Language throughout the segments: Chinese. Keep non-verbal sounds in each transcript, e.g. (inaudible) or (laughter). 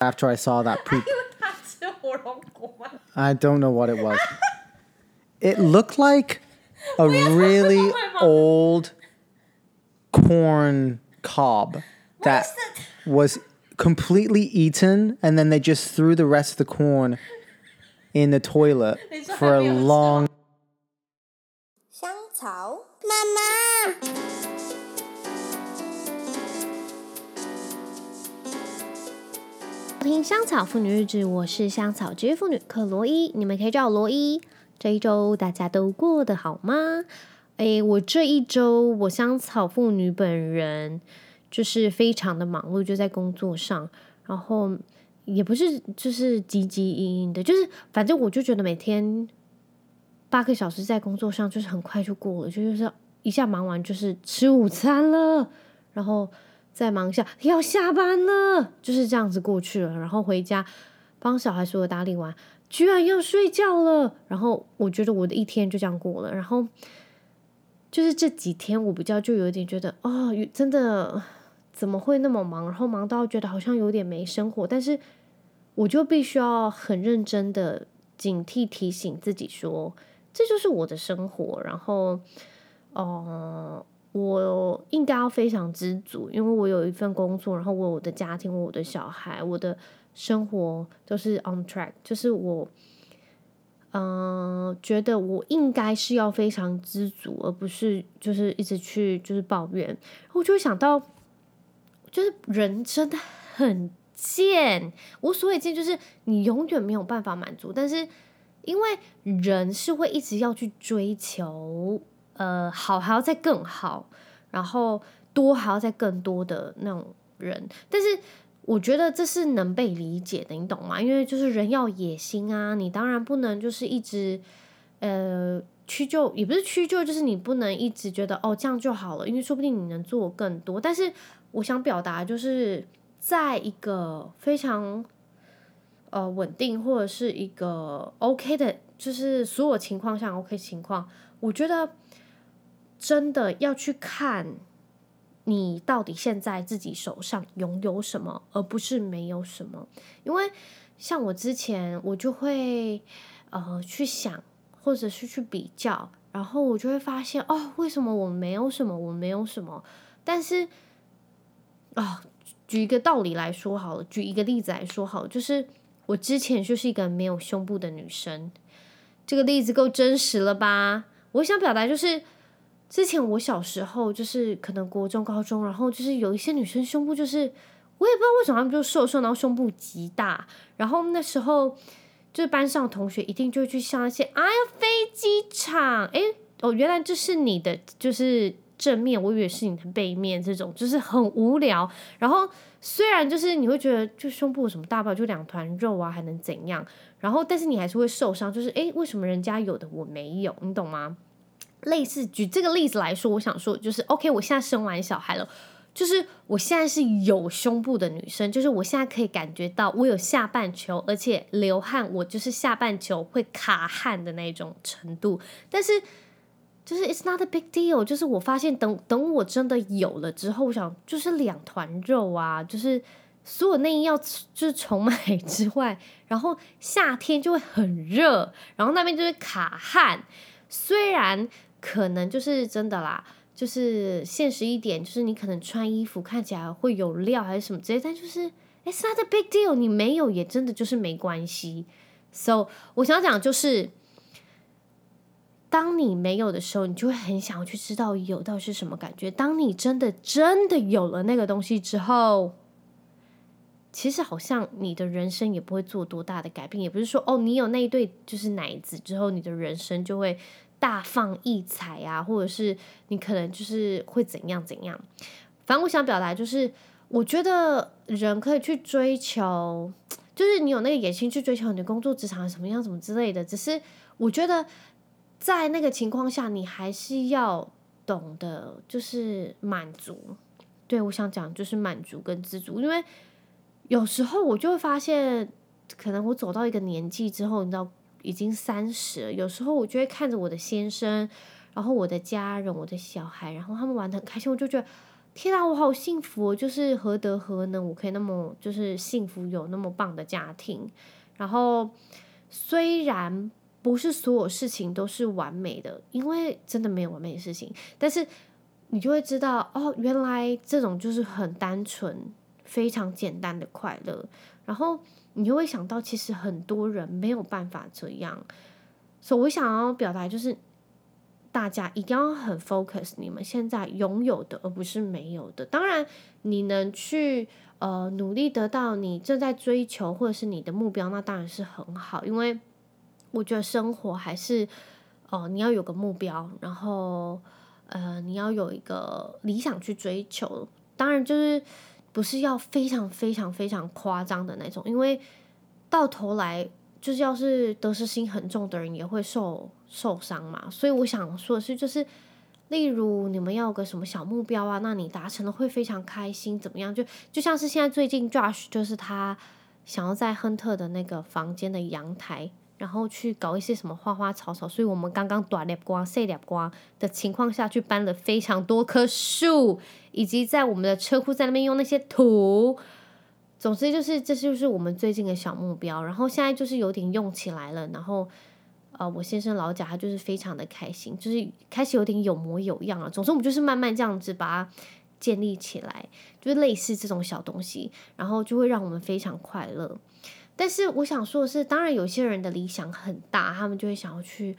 after I saw that poop. (laughs) 他吃火龙果吗？ I don't know what it was. (laughs) It looked like a really (laughs) old corn cob that was completely eaten, and then they just threw the rest of the corn in the toilet for a long 香草妈妈。 听香草妇女日志，我是香草职业妇女克罗伊，你们可以叫我罗伊。这一周大家都过得好吗？诶，我这一周我香草妇女本人就是非常的忙碌，就在工作上，然后也不是就是汲汲营营的，就是反正我就觉得每天八个小时在工作上就是很快就过了，就就是一下忙完就是吃午餐了，然后。在忙下，要下班了，就是这样子过去了。然后回家帮小孩所有打理完，居然要睡觉了。然后我觉得我的一天就这样过了。然后就是这几天，我比较就有点觉得，哦，真的怎么会那么忙？然后忙到觉得好像有点没生活。但是我就必须要很认真的警惕提醒自己说，这就是我的生活。然后，哦、我应该要非常知足，因为我有一份工作，然后我有我的家庭，我的小孩，我的生活都是 on track。就是我，嗯、觉得我应该是要非常知足，而不是就是一直去就是抱怨。我就会想到，就是人真的很贱。我所谓贱，就是你永远没有办法满足，但是因为人是会一直要去追求。呃，好还要再更好，然后多还要再更多的那种人，但是我觉得这是能被理解的，你懂吗？因为就是人要野心啊，你当然不能就是一直呃屈就，也不是屈就，就是你不能一直觉得哦这样就好了，因为说不定你能做更多。但是我想表达就是在一个非常呃稳定或者是一个 OK 的，就是所有情况下 OK 情况，我觉得。真的要去看，你到底现在自己手上拥有什么，而不是没有什么。因为像我之前，我就会呃去想，或者是去比较，然后我就会发现，哦，为什么我没有什么，我没有什么？但是啊，哦，举一个道理来说好了，举一个例子来说好了，就是我之前就是一个没有胸部的女生，这个例子够真实了吧？我想表达就是。之前我小时候就是可能国中、高中，然后就是有一些女生胸部就是我也不知道为什么她们就瘦瘦，然后胸部极大，然后那时候就是班上同学一定就会去笑那些哎呀飞机场，哎哦原来这是你的就是正面，我以为是你的背面，这种就是很无聊。然后虽然就是你会觉得就胸部有什么大不了，就两团肉啊，还能怎样？然后但是你还是会受伤，就是哎为什么人家有的我没有？你懂吗？类似举这个例子来说，我想说就是，OK，我现在生完小孩了，就是我现在是有胸部的女生，就是我现在可以感觉到我有下半球，而且流汗，我就是下半球会卡汗的那种程度。但是就是 It's not a big deal，就是我发现等等我真的有了之后，我想就是两团肉啊，就是所有内衣要就是重买之外，然后夏天就会很热，然后那边就会卡汗，虽然。可能就是真的啦，就是现实一点，就是你可能穿衣服看起来会有料还是什么之类，但就是，It's not a big deal，你没有也真的就是没关系。So，我想讲就是，当你没有的时候，你就会很想要去知道有到底是什么感觉。当你真的真的有了那个东西之后，其实好像你的人生也不会做多大的改变，也不是说哦，你有那一对就是奶子之后，你的人生就会。大放异彩啊，或者是你可能就是会怎样怎样。反正我想表达就是，我觉得人可以去追求，就是你有那个野心去追求你的工作职场什么样什么之类的。只是我觉得在那个情况下，你还是要懂得就是满足。对，我想讲就是满足跟知足，因为有时候我就会发现，可能我走到一个年纪之后，你知道。已经三十了，有时候我就会看着我的先生，然后我的家人，我的小孩，然后他们玩得很开心，我就觉得天啊，我好幸福哦！就是何德何能，我可以那么就是幸福，有那么棒的家庭。然后虽然不是所有事情都是完美的，因为真的没有完美的事情，但是你就会知道哦，原来这种就是很单纯、非常简单的快乐。然后你就会想到，其实很多人没有办法这样。所以我想要表达就是。大家一定要很 focus 你们现在拥有的，而不是没有的。当然，你能去呃努力得到你正在追求或者是你的目标，那当然是很好。因为我觉得生活还是哦、你要有个目标，然后呃，你要有一个理想去追求。当然，就是不是要非常非常非常夸张的那种，因为到头来。就是要是得失心很重的人也会受受伤嘛，所以我想说的是，就是例如你们要个什么小目标啊，那你达成了会非常开心，怎么样？就就像是现在最近 Josh 就是他想要在亨特的那个房间的阳台，然后去搞一些什么花花草草，所以我们刚刚大粒瓜、细粒瓜的情况下去搬了非常多棵树，以及在我们的车库在那边用那些土。总之就是，这就是我们最近的小目标。然后现在就是有点用起来了。然后，呃，我先生老贾他就是非常的开心，就是开始有点有模有样了。总之，我们就是慢慢这样子把它建立起来，就是类似这种小东西，然后就会让我们非常快乐。但是我想说的是，当然有些人的理想很大，他们就会想要去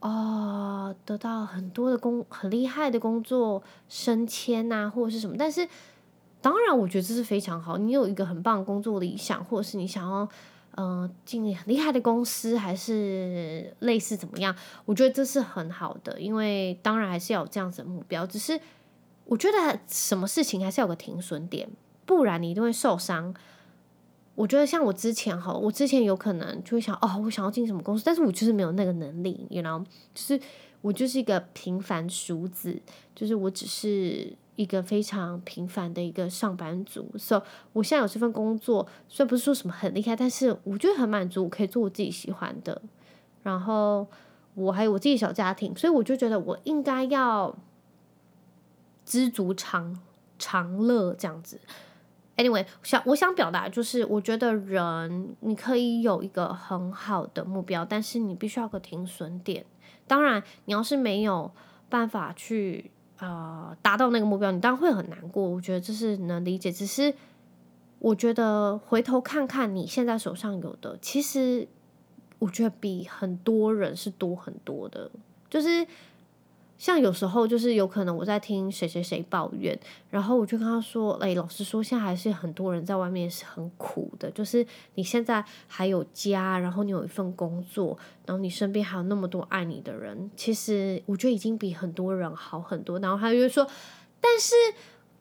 哦，得到很多的工，很厉害的工作升迁啊，或者是什么，但是。当然，我觉得这是非常好。你有一个很棒的工作理想，或者是你想要，嗯、呃，进很厉害的公司，还是类似怎么样？我觉得这是很好的，因为当然还是要有这样子的目标。只是我觉得什么事情还是要有个停损点，不然你一定会受伤。我觉得像我之前哈，我之前有可能就会想，哦，我想要进什么公司，但是我就是没有那个能力，you know，就是我就是一个平凡俗子，就是我只是。一个非常平凡的一个上班族，so 我现在有这份工作，虽然不是说什么很厉害，但是我觉得很满足，我可以做我自己喜欢的，然后我还有我自己小家庭，所以我就觉得我应该要知足常常乐这样子。Anyway，想我想表达就是，我觉得人你可以有一个很好的目标，但是你必须要个停损点。当然，你要是没有办法去。呃，达到那个目标，你当然会很难过。我觉得这是能理解。只是我觉得回头看看你现在手上有的，其实我觉得比很多人是多很多的，就是。像有时候就是有可能我在听谁谁谁抱怨，然后我就跟他说：“哎，老实说，现在还是很多人在外面是很苦的。就是你现在还有家，然后你有一份工作，然后你身边还有那么多爱你的人，其实我觉得已经比很多人好很多。”然后他就说：“但是。”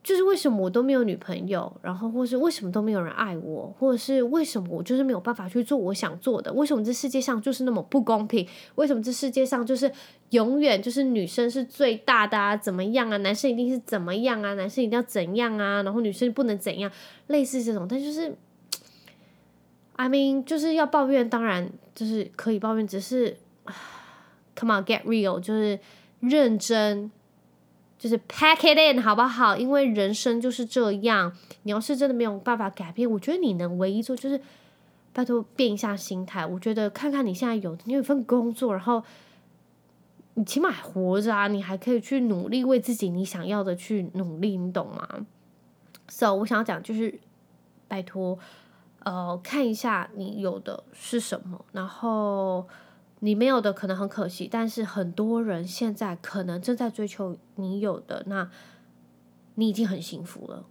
就是为什么我都没有女朋友，然后或是为什么都没有人爱我，或者是为什么我就是没有办法去做我想做的？为什么这世界上就是那么不公平？为什么这世界上就是永远就是女生是最大的啊？怎么样啊？男生一定是怎么样啊？男生一定要怎样啊？然后女生不能怎样？类似这种，但就是，I mean，就是要抱怨，当然就是可以抱怨，只是，(sighs) Come on, get real，就是认真。就是 pack it in 好不好？因为人生就是这样。你要是真的没有办法改变，我觉得你能唯一做就是拜托变一下心态。我觉得看看你现在有你有一份工作，然后你起码还活着啊，你还可以去努力为自己你想要的去努力，你懂吗？So 我想要讲就是拜托，呃，看一下你有的是什么，然后。你没有的可能很可惜，但是很多人现在可能正在追求你有的，那你已经很幸福了。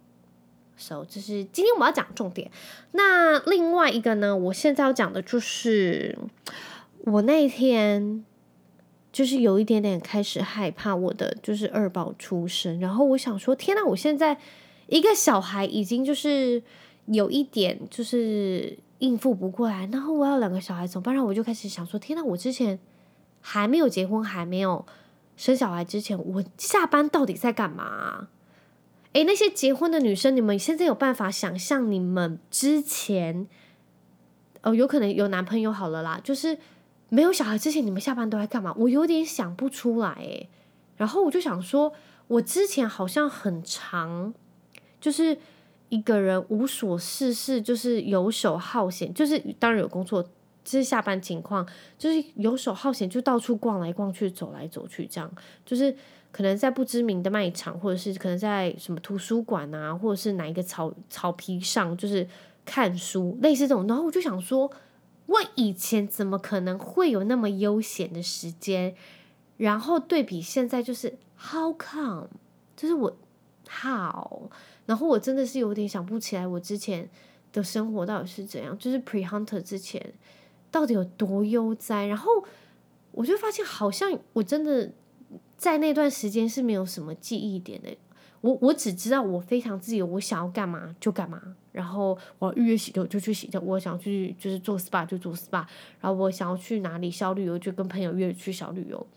So，这是今天我们要讲重点。那另外一个呢，我现在要讲的就是我那天就是有一点点开始害怕我的就是二宝出生，然后我想说，天哪，我现在一个小孩已经就是有一点就是。应付不过来，然后我要两个小孩怎么办？然后我就开始想说：天哪！我之前还没有结婚，还没有生小孩之前，我下班到底在干嘛？诶，那些结婚的女生，你们现在有办法想象你们之前，哦，有可能有男朋友好了啦，就是没有小孩之前，你们下班都在干嘛？我有点想不出来诶。然后我就想说，我之前好像很长，就是一个人无所事事，就是游手好闲，就是当然有工作，这是下班情况，就是游手好闲，就到处逛来逛去，走来走去，这样，就是可能在不知名的卖场，或者是可能在什么图书馆啊，或者是哪一个草草皮上，就是看书，类似这种。然后我就想说，我以前怎么可能会有那么悠闲的时间？然后对比现在，就是 How come？就是我好然后我真的是有点想不起来，我之前的生活到底是怎样？就是 Pre Hunter 之前到底有多悠哉？然后我就发现，好像我真的在那段时间是没有什么记忆点的。我我只知道我非常自由，我想要干嘛就干嘛。然后我预约洗头就去洗头，我想去就是做 SPA 就做 SPA。然后我想要去哪里小旅游，就跟朋友约去小旅游。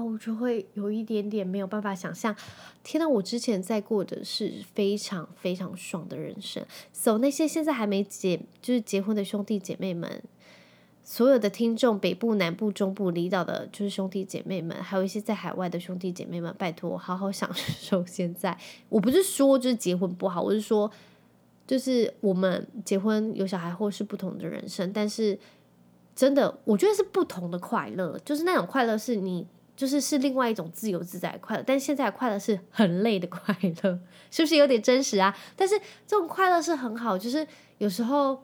我就会有一点点没有办法想象，天呐，我之前在过的是非常非常爽的人生。So 那些现在还没结就是结婚的兄弟姐妹们，所有的听众，北部、南部、中部、离岛的，就是兄弟姐妹们，还有一些在海外的兄弟姐妹们，拜托好好享受现在。我不是说就是结婚不好，我是说就是我们结婚有小孩后是不同的人生，但是真的我觉得是不同的快乐，就是那种快乐是你。就是是另外一种自由自在的快乐，但现在快乐是很累的快乐，是不是有点真实啊？但是这种快乐是很好，就是有时候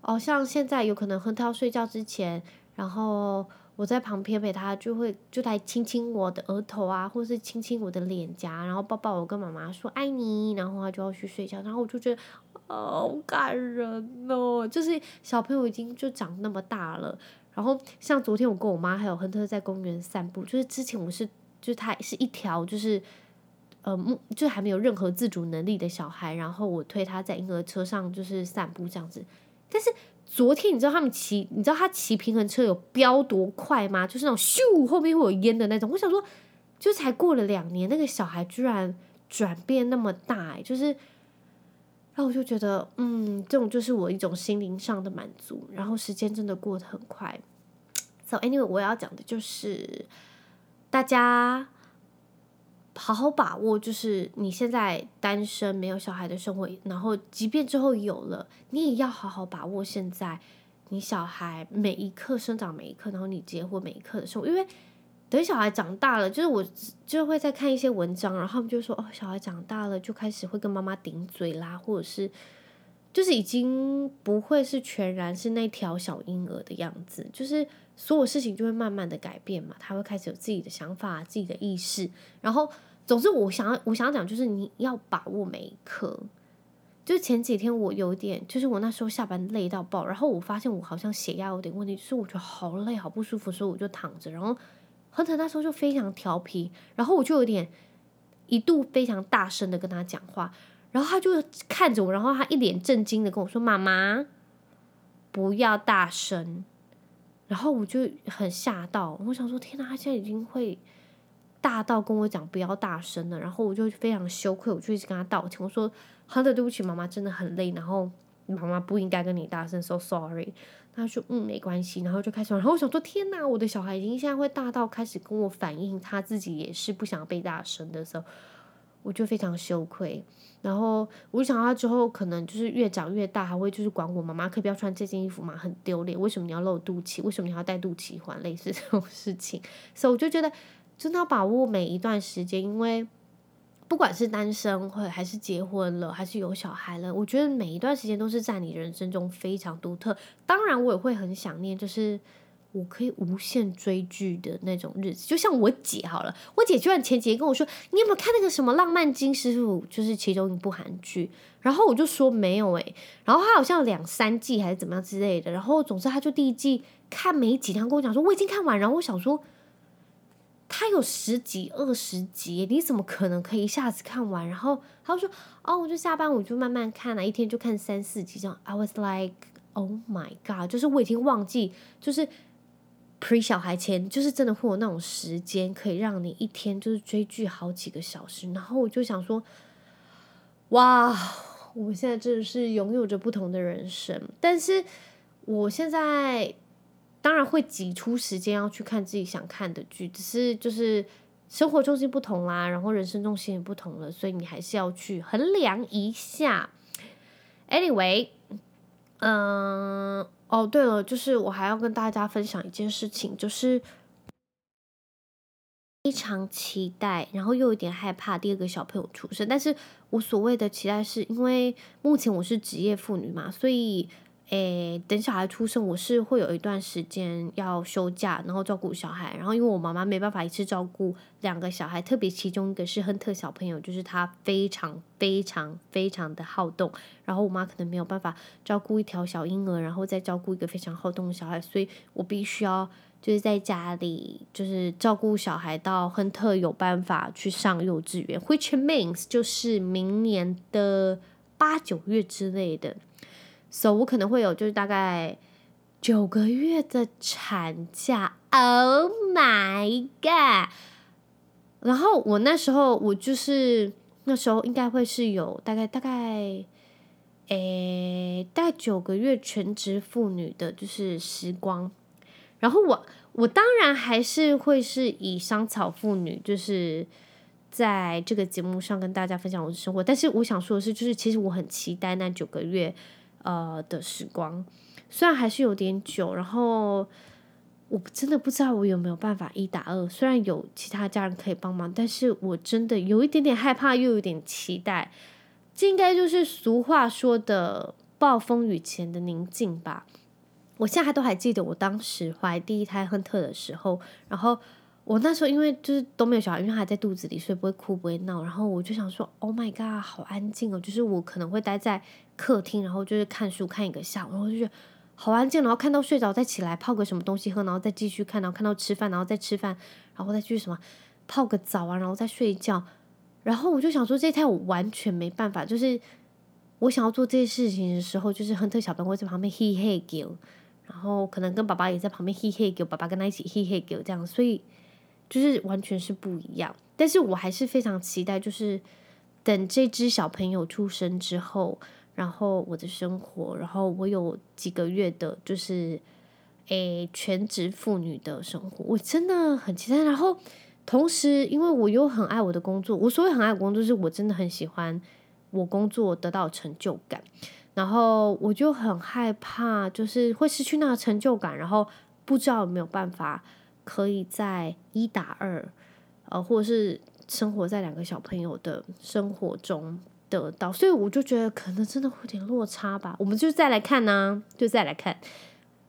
哦，像现在有可能亨特要睡觉之前，然后我在旁边陪他，就会就来亲亲我的额头啊，或是亲亲我的脸颊，然后抱抱我，跟妈妈说爱你，然后他就要去睡觉，然后我就觉得好感人哦，就是小朋友已经就长那么大了。然后像昨天我跟我妈还有亨特在公园散步，就是之前我是就是他是一条就是呃就还没有任何自主能力的小孩，然后我推他在婴儿车上就是散步这样子。但是昨天你知道他们骑，你知道他骑平衡车有飙多快吗？就是那种咻后面会有烟的那种。我想说，就才过了两年，那个小孩居然转变那么大，欸，就是。然后我就觉得，嗯，这种就是我一种心灵上的满足。然后时间真的过得很快。So anyway，我要讲的就是大家好好把握，就是你现在单身没有小孩的生活。然后，即便之后有了，你也要好好把握现在你小孩每一刻生长每一刻，然后你结婚每一刻的生活，因为。等小孩长大了，就是我就会在看一些文章，然后他们就说哦，小孩长大了就开始会跟妈妈顶嘴啦，或者是就是已经不会是全然是那条小婴儿的样子，就是所有事情就会慢慢的改变嘛，他会开始有自己的想法、自己的意识，然后总之我想要我想要讲就是你要把握每一刻。就前几天我有点，就是我那时候下班累到爆，然后我发现我好像血压有点问题，就是我觉得好累好不舒服，所以我就躺着，然后。亨特那时候就非常调皮，然后我就有点一度非常大声的跟他讲话，然后他就看着我，然后他一脸震惊的跟我说：“妈妈，不要大声。”然后我就很吓到，我想说：“天哪，他现在已经会大到跟我讲不要大声了。”然后我就非常羞愧，我就一直跟他道歉，我说：“亨特，对不起，妈妈真的很累，然后妈妈不应该跟你大声，so sorry。”他说：“嗯，没关系。”然后就开始，然后我想说：“天哪，我的小孩已经现在会大到开始跟我反映，他自己也是不想被大声的时候，我就非常羞愧。然后我就想他之后可能就是越长越大，还会就是管我妈妈可不要穿这件衣服嘛，很丢脸。为什么你要露肚脐？为什么你要戴肚脐环？类似这种事情，所以我就觉得真的要把握每一段时间，因为。”不管是单身或还是结婚了，还是有小孩了，我觉得每一段时间都是在你人生中非常独特。当然，我也会很想念，就是我可以无限追剧的那种日子。就像我姐好了，我姐居然前几天跟我说：“你有没有看那个什么《浪漫金师傅》？就是其中一部韩剧。”然后我就说没有诶。然后他好像两三季还是怎么样之类的。然后总之他就第一季看没几天，跟我讲说我已经看完。然后我想说。他有十几二十集，你怎么可能可以一下子看完？然后他就说：“哦，我就下班我就慢慢看了，一天就看三四集这样。” I was like, "Oh my god！” 就是我已经忘记，就是 pre 小孩前，就是真的会有那种时间可以让你一天就是追剧好几个小时。然后我就想说：“哇，我现在真的是拥有着不同的人生。”但是我现在。当然会挤出时间要去看自己想看的剧，只是就是生活重心不同啦，然后人生重心也不同了，所以你还是要去衡量一下。Anyway，嗯，哦，对了，就是我还要跟大家分享一件事情，就是非常期待，然后又有点害怕第二个小朋友出生。但是我所谓的期待，是因为目前我是职业妇女嘛，所以。诶，等小孩出生，我是会有一段时间要休假，然后照顾小孩。然后因为我妈妈没办法一次照顾两个小孩，特别其中一个是亨特小朋友，就是他非常非常非常的好动。然后我妈可能没有办法照顾一条小婴儿，然后再照顾一个非常好动的小孩，所以我必须要就是在家里就是照顾小孩到亨特有办法去上幼稚园，which means 就是明年的八九月之类的。所以，我可能会有就是大概九个月的产假。Oh my god！然后我那时候我就是那时候应该会是有大概大概，诶，大概九个月全职妇女的就是时光。然后我我当然还是会是以香草妇女，就是在这个节目上跟大家分享我的生活。但是我想说的是，就是其实我很期待那九个月。呃的时光，虽然还是有点久，然后我真的不知道我有没有办法一打二。虽然有其他家人可以帮忙，但是我真的有一点点害怕，又有点期待。这应该就是俗话说的暴风雨前的宁静吧。我现在都还记得我当时怀第一胎亨特的时候，然后。我那时候因为就是都没有小孩，因为他还在肚子里，所以不会哭不会闹。然后我就想说，Oh my god，好安静哦！就是我可能会待在客厅，然后就是看书看一个下午，然后就觉得好安静。然后看到睡着再起来泡个什么东西喝，然后再继续看，然后看到吃饭，然后再吃饭，然后再去什么泡个澡啊，然后再睡觉。然后我就想说，这一胎我完全没办法。就是我想要做这些事情的时候，就是亨特小朋友会在旁边嘿嘿叫，然后可能跟爸爸也在旁边嘿嘿叫，爸爸跟他一起嘿嘿叫这样，所以。就是完全是不一样，但是我还是非常期待，就是等这只小朋友出生之后，然后我的生活，然后我有几个月的，就是诶全职妇女的生活，我真的很期待。然后同时，因为我又很爱我的工作，我所谓很爱工作，是我真的很喜欢我工作得到成就感，然后我就很害怕，就是会失去那个成就感，然后不知道有没有办法。可以在一打二，呃，或者是生活在两个小朋友的生活中得到，所以我就觉得可能真的会有点落差吧。我们就再来看呢、就再来看，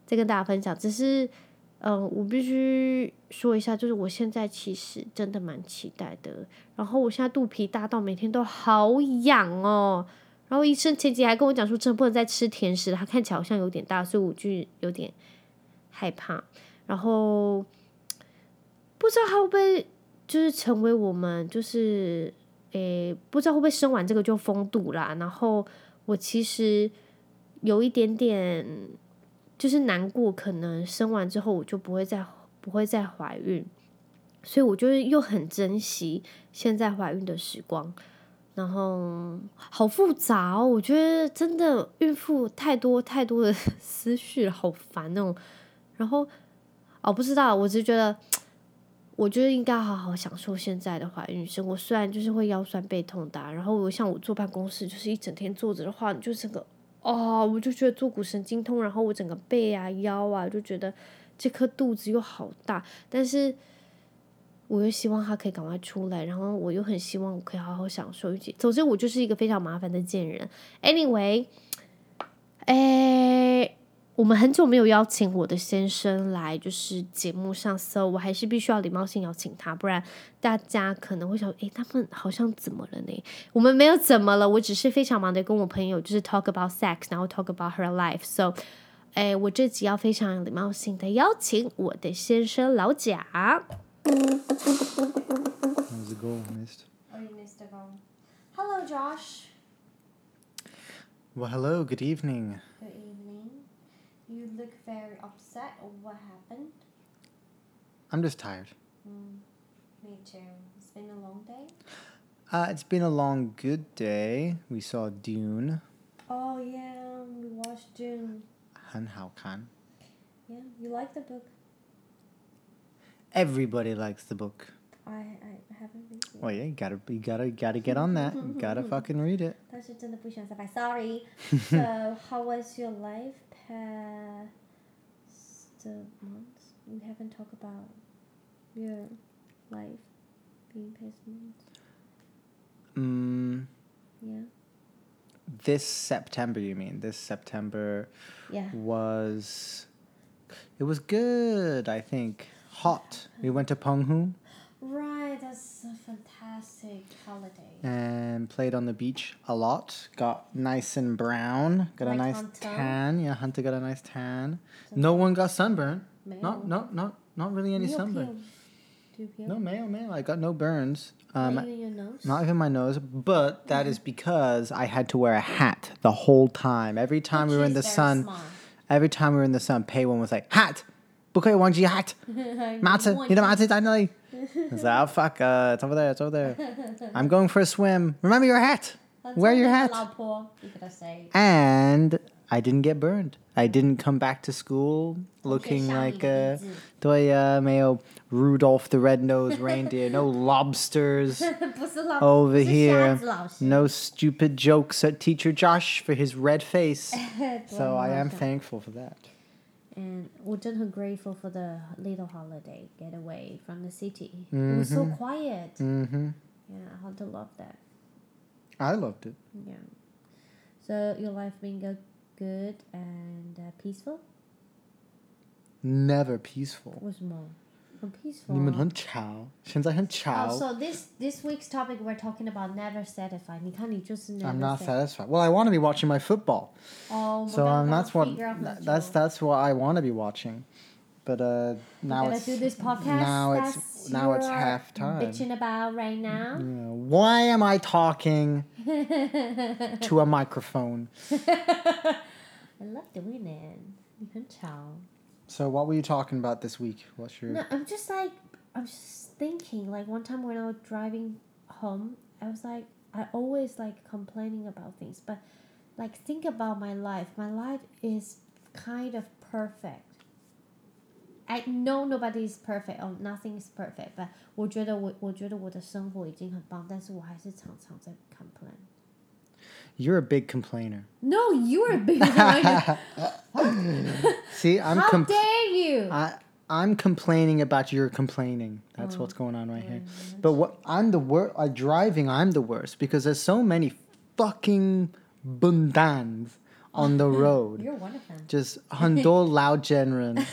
再跟大家分享。只是，嗯、我必须说一下，就是我现在其实真的蛮期待的。然后我现在肚皮大到每天都好痒哦。然后医生前几天还跟我讲说，真的不能再吃甜食了，它看起来好像有点大，所以我就有点害怕。然后。不知道他会不会就是成为我们就是诶，不知道会不会生完这个就封堵啦。然后我其实有一点点就是难过，可能生完之后我就不会再不会再怀孕，所以我就又很珍惜现在怀孕的时光。然后好复杂哦，我觉得真的孕妇太多太多的思绪，好烦哦。然后哦，不知道，我只是觉得。我觉得应该好好享受现在的怀孕生活，虽然就是会腰酸背痛的，然后我像我坐办公室，就是一整天坐着的话，就整个哦，我就觉得坐骨神经痛，然后我整个背啊腰啊，就觉得这颗肚子又好大，但是我又希望它可以赶快出来，然后我又很希望我可以好好享受一些。总之，我就是一个非常麻烦的贱人。Anyway，诶。我们很久没有邀请我的先生来，就是节目上，so 我还是必须要礼貌性邀请他，不然大家可能会想，诶，他们好像怎么了呢？我们没有怎么了，我只是非常忙的跟我朋友就是 talk about sex，然后 talk about her life，so，诶，我这集要非常礼貌性的邀请我的先生老贾。How's it going, Mister? Oh, you missed it all. Hello, Josh. Well, hello. Good evening. You look very upset. What happened? I'm just tired. Mm, me too. It's been a long day. Uh, it's been a long, good day. We saw Dune. Oh yeah, we watched Dune. Han Hao Kan. Yeah, you like the book. Everybody likes the book. I I haven't read it. Well, yeah, you gotta, you gotta, gotta get on that. You gotta (laughs) fucking read it. 但是真的不喜欢上班，sorry。so (laughs) how was your life past months? We haven't talked about your life being past months. Mm, Yeah. this September, you mean? This September Yeah. was, it was good. I think hot. We went to Penghu Right. That's a fantastic holiday. and played on the beach a lot. Got nice and brown. Got a Like nice Hunter? tan. Yeah, Hunter got a nice tan. No one got sunburn. 没有。 Not, not, not, not really any 你有 sunburn. peel? Do you peel? No, mail, mail. I got no burns. Um, Not even your nose. Not even my nose, but that is because I had to wear a hat the whole time. Every time we were in the Which is very sun, smart. every time we were in the sun, Pei Wen was like, "Hat, 不可以忘记 hat. 马子，你的马子在哪里?" (laughs) I (laughs) was like, "Oh fuck, uh, it's over there, it's over there. (laughs) I'm going for a swim. Remember your hat. Wear your hat." 老婆，you could say. And I didn't get burned. I didn't come back to school looking 像你 like 的 a 鼻子。对啊，没有 Rudolph the Red-Nosed (laughs) Reindeer, no lobsters. 不是老 over 是瞎 here. 子老师 No stupid jokes at teacher Josh for his red face. 对 So I am 好像 thankful for that. and we're just grateful for the little holiday get away from the city. Mm-hmm. It was so mm-hmm. quiet. Mm-hmm. Yeah, I had to love that. I loved it. Yeah. So your life been go- good and uh, peaceful? Never peaceful. What's more? 很 peaceful. 你们很吵，现在很吵。 Oh, so this this week's topic we're talking about never satisfied. 你看你就是 never I'm not sat- satisfied. Well, I want to be watching my football, Oh, so 我 um, 刚刚 that's what figure out that- 很 that's 久 that's what I want to be watching. But uh, now We're gonna it's do this podcast. now it's that's now it's you're half time. Bitching about right now. Yeah, Why am I talking (laughs) to a microphone? (laughs) I love doing it. 你很吵。 So what were you talking about this week? What's your No, I'm just like I'm just thinking. Like one time when I was driving home, I was like, I always like complaining about things, but like think about my life. My life is kind of perfect. I know nobody is perfect or nothing is perfect, but 我觉得我我觉得我的生活已经很棒，但是我还是常常在 complain. you're a big complainer. No, you're a big complainer. (laughs) See, I'm. How compl- dare you? I, I'm complaining about your complaining. That's oh, what's going on right here. But what I'm the worst. Like uh, driving, I'm the worst because there's so many fucking bundans on the (laughs) road. You're one of them. Just (laughs) Hondol Lao Genren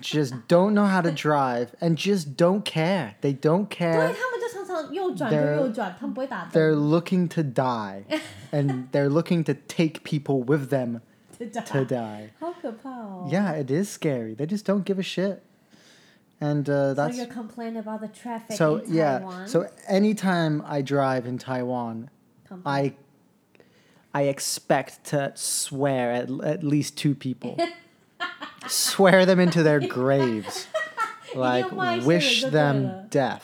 just don't know how to drive and just don't care. They don't 对 care. 他们就常常右转就 They're- 右转，他们不会打 They're 灯。 looking to die, (laughs) and they're looking to take people with them to die. 好可怕哦。 Yeah, it is scary. They just don't give a shit. And uh, So that's you're complaining about the traffic so in yeah. Taiwan. So anytime I drive in Taiwan, Complain. I I expect to swear at at least two people. (laughs) swear them into their graves. (laughs) Like 骂一些人 wish 就对 them 了 death.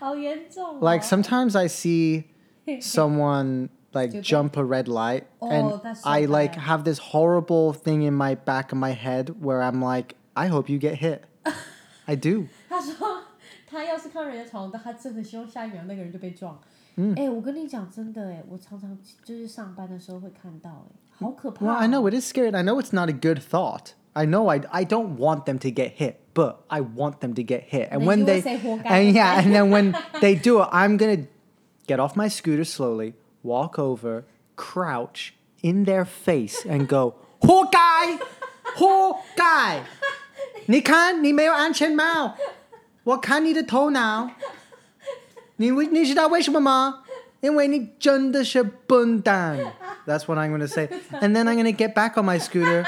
好(laughs) 严重、哦。 Like sometimes I see (laughs) someone like Stupid? jump a red light Oh, and that's so I like bad. have this horrible thing in my back of my head where I'm like I hope you get hit. I do. 他说他要是看人家闯红灯，他真的希望下一秒那个人就被撞。 嗯哎、我跟你讲真的哎，我常常就是上班的时候会看到哎，好可怕、 Well, I know it is scary. and I know it's not a good thought. I know I, I don't want them to get hit, but I want them to get hit. And Then when you they will say, "活该." and yeah, and then when (laughs) they do it, I'm gonna get off my scooter slowly, walk over, crouch in their face, and go, (laughs) 活该，活该！(laughs) 你看你没有安全帽，我看你的头脑。 你为你知道为什么吗？因为你真的是笨蛋。That's what I'm gonna say, and then I'm gonna get back on my scooter,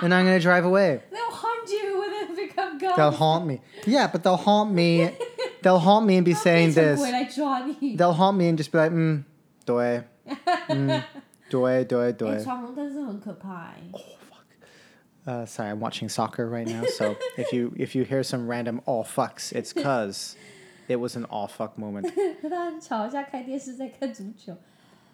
and I'm gonna drive away. They'll haunt you when they become ghosts. They'll haunt me. Yeah, but they'll haunt me. They'll haunt me and be saying 变成 this. 鬼来抓你。 They'll haunt me and just be like, mm, 对，嗯，对对哎，对。闯红灯是很可怕哎。 Uh, sorry, I'm watching soccer right now, so if you if you hear some random oh fucks, it's cause it was an all fuck moment. (laughs) 他很吵，现在开电视在看足球。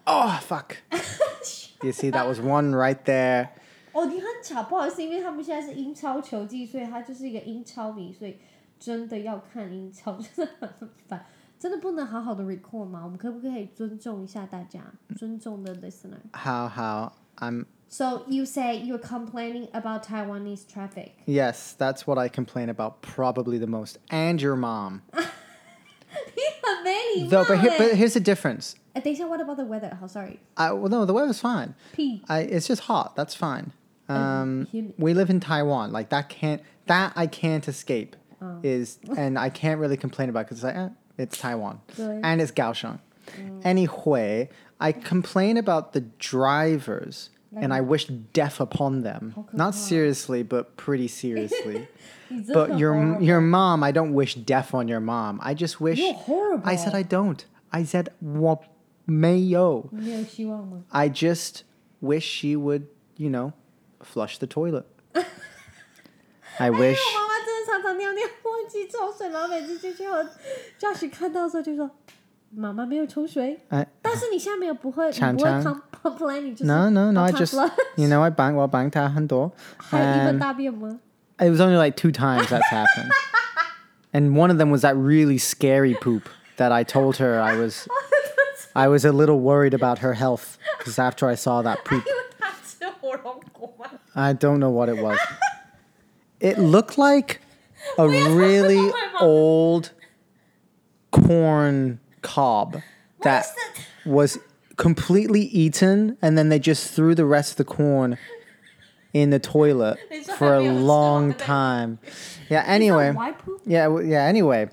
Oh fuck! (laughs) You see, that was one right there. 哦，你很吵，不好意思，因为他们现在是英超球季，所以他就是一个英超迷，所以 真的要看英超，真的很烦，真的不能好好的 record 吗？我们可不可以尊重一下大家，尊重的 listener？好好，I'm So you say you're complaining about Taiwanese traffic? yes, that's what I complain about probably the most, and your mom. (laughs) Though, but, here, but here's the difference. They said, what about the weather? Oh, sorry. I, well, no, the weather's fine. P. I, it's just hot. That's fine. Um, we live in Taiwan. Like that can't that I can't escape oh. is, and I can't really complain about because it it's like eh, it's Taiwan and it's Kaohsiung. Mm. Anyway, I complain about the drivers and I wish death upon them. Not seriously, but pretty seriously. (laughs) 你真的 but your 很 your mom, I don't wish death on your mom. I just wish. You're horrible. I said I don't. I said what mayo. 你没有希望吗？ I just wish she would, you know, flush the toilet. I 哎 (laughs) wish. 我妈妈真的常常尿尿忘记冲水，然后每次进去后，Josh 看到的时候就说：“妈妈没有冲水。哎”但是你现在没有不会，你常 不会(laughs) 常 com complain，你就是 No, no, no. I 把它 just, flush you know, I bang, well, banged her hand 还有一个 And 大便吗？ it was only like two times that's happened. (laughs) And one of them was that really scary poop that I told her I was, (laughs) I was a little worried about her health because after I saw that poop, 因为他吃火龙果吗？ I don't know what it was. It looked like a really old corn cob that was completely eaten and then they just threw the rest of the corn in the toilet for a long time. (laughs) Yeah, anyway. Why poop? Yeah, w- yeah, anyway.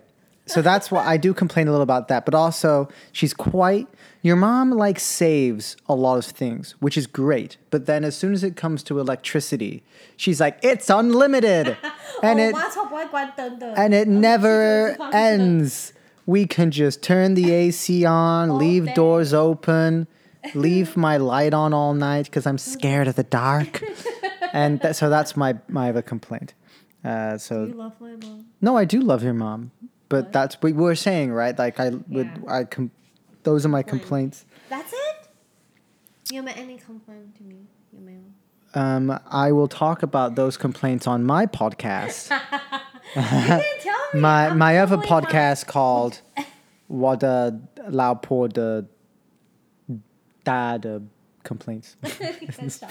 So that's why I do complain a little about that, but also she's quite your mom like saves a lot of things, which is great. But then as soon as it comes to electricity, she's like it's unlimited. (laughs) And 我 it 妈超不爱关灯的 and it 我们 never 是就是放灯 ends. we can just turn the (laughs) AC on, oh, leave doors open, leave my (laughs) light on all night because I'm scared of the dark. and that, so that's my my other complaint. Uh, so you love my mom. No, I do love your mom, but what? that's what we were saying, right? Like I would. I com- those are my complaints. That's it. You have any complaint to me? your mom. Um, I will talk about those complaints on my podcast. (laughs) 你(laughs) 可以 tell me. my I'm my other totally fine. podcast called (laughs) "What the Lao Po the Dad Complaints." (laughs) 你很小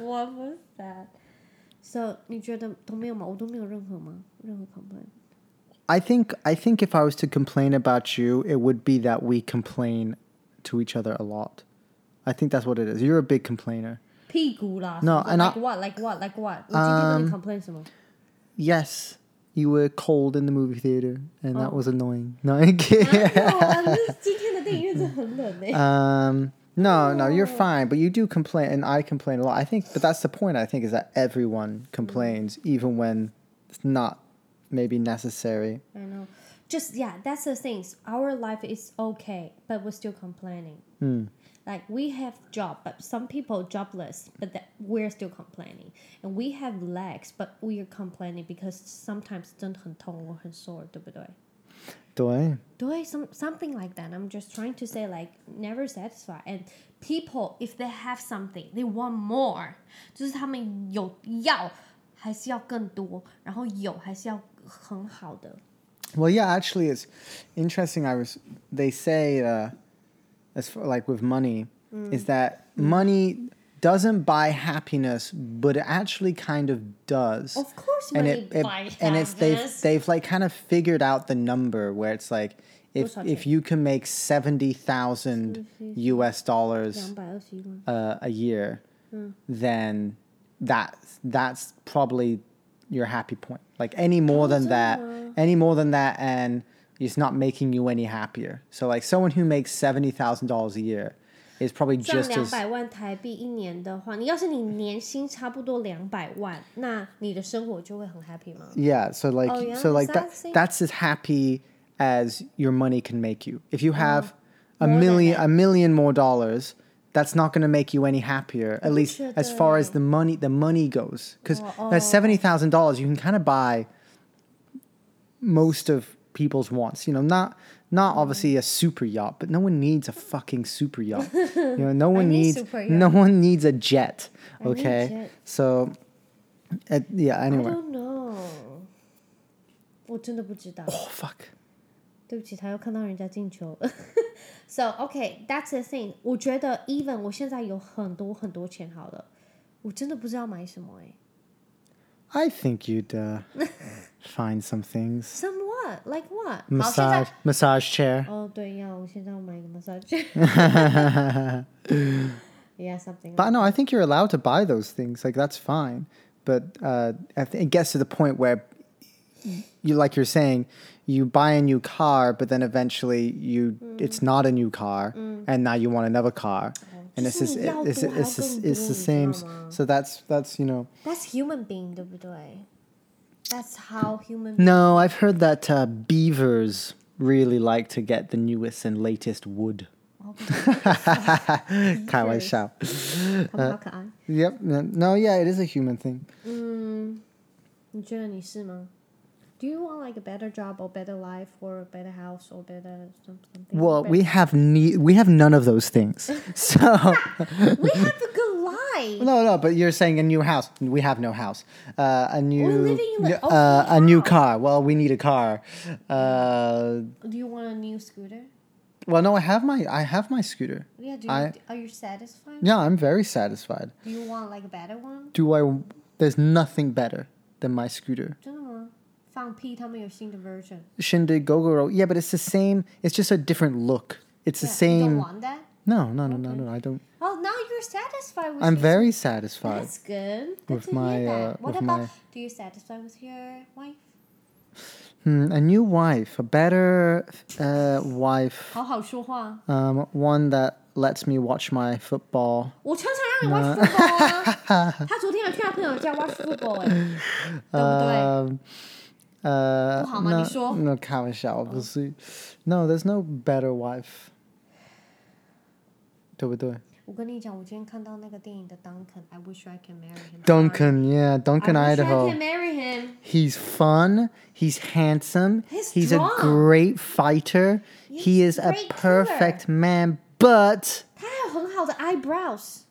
我不是 sad。So 你觉得都没有吗？我都没有任何吗？任何 complaint？ I think I think if I was to complain about you, it would be that we complain to each other a lot. I think that's what it is. You're a big complainer. 屁股啦 No, 什么 and I- like what like what like what？你今天跟你 complain 什么？ Yes, you were cold in the movie theater, and oh. that was oh. annoying. (laughs) No, I'm kidding. um, no, no, you're fine, but you do complain, and I complain a lot. I think, but that's the point. I think is that everyone mm. complains, even when it's not maybe necessary. I know. Just yeah, that's the thing. Our life is okay, but we're still complaining. Hmm. Like we have job, but some people jobless, but that we're still complaining. And we have legs, but we are complaining because sometimes 真的很痛或很 sore，对不对？对。对，some something like that. I'm just trying to say like never satisfied. And people, if they have something, they want more. 就是他们有要，还是要更多，然后有还是要很好的。 Well, yeah, actually, it's interesting. I was. They say, uh, as far, like with money mm. is that money doesn't buy happiness, but it actually kind of does. Of course, and it, it and it's they've they've like kind of figured out the number where it's like if if you can make seventy thousand U.S. dollars uh, a year, then that that's probably your happy point. Like any more than that, any more than that, and it's not making you any happier. So like someone who makes seventy thousand dollars a year is probably 赚 just 两 as 百万台币一年的话，你要是你年薪差不多两百万，那你的生活就会很 happy 吗？ yeah. So like Oh, yeah? so like Is that that the same? that's as happy as your money can make you. If you have a Uh-huh. More than million that. a million more dollars. That's not going to make you any happier, at least as far as the money the money goes. Because Oh, at seventy thousand dollars, you can kind of buy most of people's wants. You know, not not obviously a super yacht, but no one needs a fucking super yacht. you (laughs) know, no one need needs super no yacht. one needs a jet. need Okay, jet. so uh, yeah. I Anyway, don't know. 我真的不知道。 Oh fuck. 对不起，他又看到人家进球了。so (laughs) okay, that's the thing。我觉得 even 我现在有很多很多钱好了，我真的不知道买什么哎。 I think you'd uh, (laughs) find some things. Some what? Like what? 好，现在 Massage massage chair. 哦，对，要我现在要买一个 massage。yeah, (laughs) something. But no, I think you're allowed to buy those things. Like that's fine. But uh, I think it gets to the point where you, like you're saying, you buy a new car, but then eventually you, it's not a new car, and now you want another car, and it's just, Mm. 就是 it's, 你要 it's, 多 it's, 还要 it's 更 the 多，你 same. 知道吗？ So that's that's you know. That's human being，对不对 ？That's how human. No, I've heard that uh, beavers really like to get the newest and latest wood. (laughs) 开玩笑。他们好可爱。 Yep. No, no, yeah, it is a human thing. 嗯，你觉得你是吗？Do you want like a better job or better life or a better house or better something? Well, better- we have ne- we have none of those things. (laughs) So (laughs) we have a good life. no, no. But you're saying a new house. We have no house. Uh, a new living in the new- uh, open a new house. car. Well, we need a car. Uh, Do you want a new scooter? well, no, I have my I have my scooter. Yeah. Do you, I- are you satisfied? Yeah, I'm very satisfied. Do you want like a better one? Do I? There's nothing better than my scooter. 真的吗？放屁，他们有新的 version。 Shindig Gogoro. Yeah, but it's the same. It's just a different look. It's the Yeah, you don't same. want that? No, no, no, no, no. I don't. Oh, now you're satisfied with. I'm your very satisfied. That's good. Good with to my, hear that. uh, what with about? my- Do you satisfied with your wife? Hmm, a new wife, a better uh, wife, (laughs) 好好说话。 um, one that lets me watch my football. (laughs) 我常常让你 watch football 啊。他昨天有去他朋友家 (laughs) watch football 哎，对不对？ Um, uh, 不好吗？ no, 你说。 no, 开玩笑，不是。No, there's no better wife. 对不对？我跟你讲，我今天看到那个电影的 Duncan，I wish I can marry him. Duncan, yeah, I Duncan, wish I Idaho. can marry him. He's fun. He's handsome. He's a strong. great fighter. he He's is a great perfect man, but 他还有很好的 eyebrows。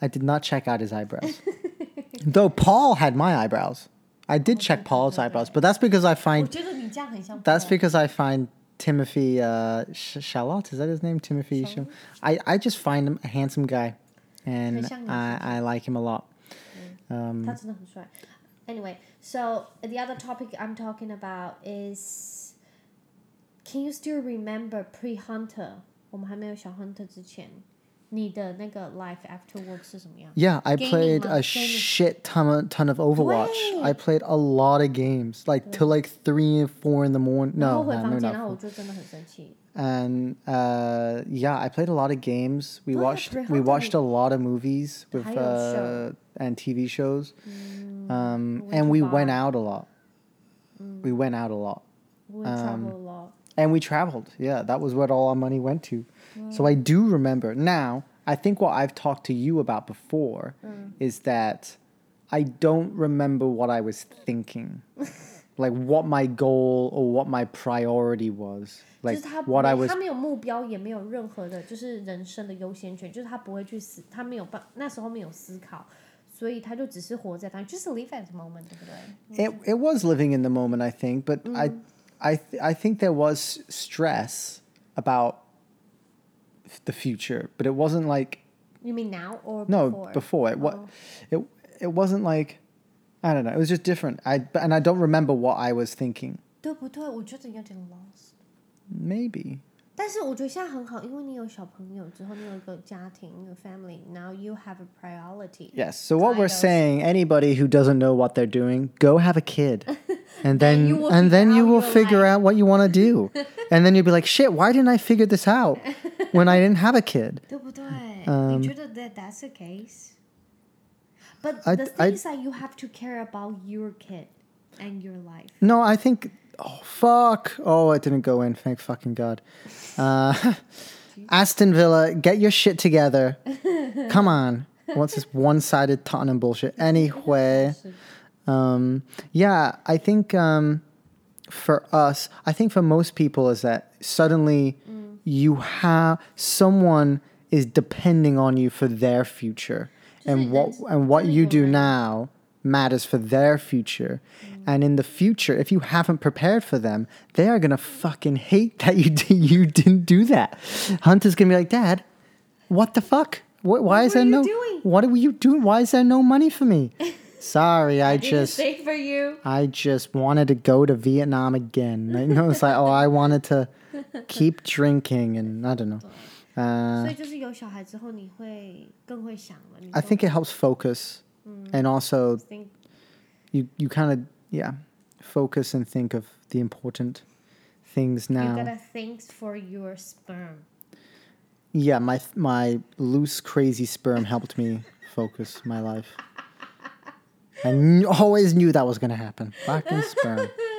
I did not check out his eyebrows. (laughs) Though Paul had my eyebrows. I did check Paul's eyebrows, but that's because I 我 find (laughs) 觉得你这样很像 that's Paul。 because I find Timothy uh, Sh- Charlotte is that his name? Timothy. Sh- I I just find him a handsome guy, and 很像你， I I like him a lot. 他真的很帅。Anyway, so the other topic I'm talking about is, can you still remember pre-hunter？我们还没有小 hunter 之前， 你的那个 life after work 是什么样？ Yeah, I Gaming played吗 a Gaming shit ton of, ton of Overwatch. I played a lot of games, like till like three and four in the morning. 然后 No, 回 no, 房 no, 间，然后 no. 我就真的很生气。 And uh, yeah, I played a lot of games. We Oh, yeah, watched Pretty we Hunter. watched a lot of movies with 还有 uh, 秀。 and TV shows. Um, went and to we bar. went out a lot. We went out a lot. We travel a lot. And we traveled. Yeah, that was what all our money went to. So I do remember. Now, I think what I've talked to you about before is that I don't remember what I was thinking. (laughs) like what my goal or what my priority was. 就 Like 是他 what I 没 was 他没有目标，也没有任何的，就是人生的优先权，就是他不会去思，他没有办，那时候没有思考，所以他就只是活在当，就是 live at the moment，对不对？ it, it was living in the moment, I think, but I I th- I think there was stress about f- the future, but it wasn't like You mean now or No, before? before, it. What Oh. it it wasn't like I don't know. It was just different. I but- and I don't remember what I was thinking. 对不对？我觉得有点 lost。 Maybe 但是我觉得现在很好，因为你有小朋友之后，你有一个家庭，一个 family，now you have a priority。 yes. So what we're Kind of. saying, anybody who doesn't know what they're doing, go have a kid, (laughs) and then you will and then figure you out will your figure life. out what you want to do, (laughs) and then you'll be like, shit, why didn't I figure this out (laughs) when I didn't have a kid? (laughs) 对不对？嗯你觉得 that that's the case? But I- the I- thing is that you have to care about your kid and your life. No, I think. Oh fuck! Oh, it didn't go in. Thank fucking god. Uh, (laughs) Aston Villa, get your shit together. (laughs) Come on. What's this one-sided Tottenham bullshit? Anyway, um, yeah, I think um, for us, I think for most people is that suddenly you have someone is depending on you for their future, and what and what you do now matters for their future. Mm. And in the future, if you haven't prepared for them, they are gonna fucking hate that you did, (laughs) you didn't do that. Hunter's gonna be like, Dad, what the fuck? What, why is there no? doing?" What are you doing? Why is there no money for me? (laughs) Sorry, I, Didn't just save for you. I just wanted to go to Vietnam again. (laughs) You know, it's like, oh, I wanted to (laughs) keep drinking, and I don't know. 所 Uh, 以就是有小孩之后，你会更会想了。你 I 就 think it helps focus, and also think you you kind of yeah focus and think of the important things you now. gotta thanks for your sperm. Yeah, my my loose crazy sperm helped me focus my life. I kn- always knew that was gonna happen. Fucking sperm. (laughs)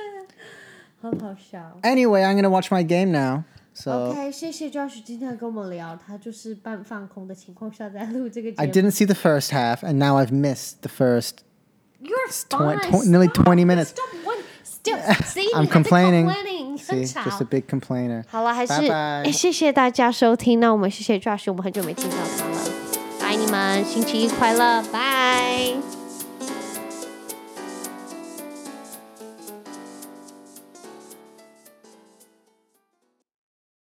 好好笑。 Anyway, I'm gonna watch my game now. So OK，谢谢 Josh 今天跟我们聊，他就是半放空的情况下在录这个节目。 I didn't see the first half, and now I've missed the first. You're twen- fine. twen- nearly Stop. 20 minutes. Stop one. Still, (laughs) see, I'm 你还在 complaining. complaining，你 See, 很吵 just a big complainer. 好了，还是拜拜(laughs) 诶谢谢大家收听。那我们谢谢 Josh，我们很久没听到他了，爱你们，星期一快乐，拜。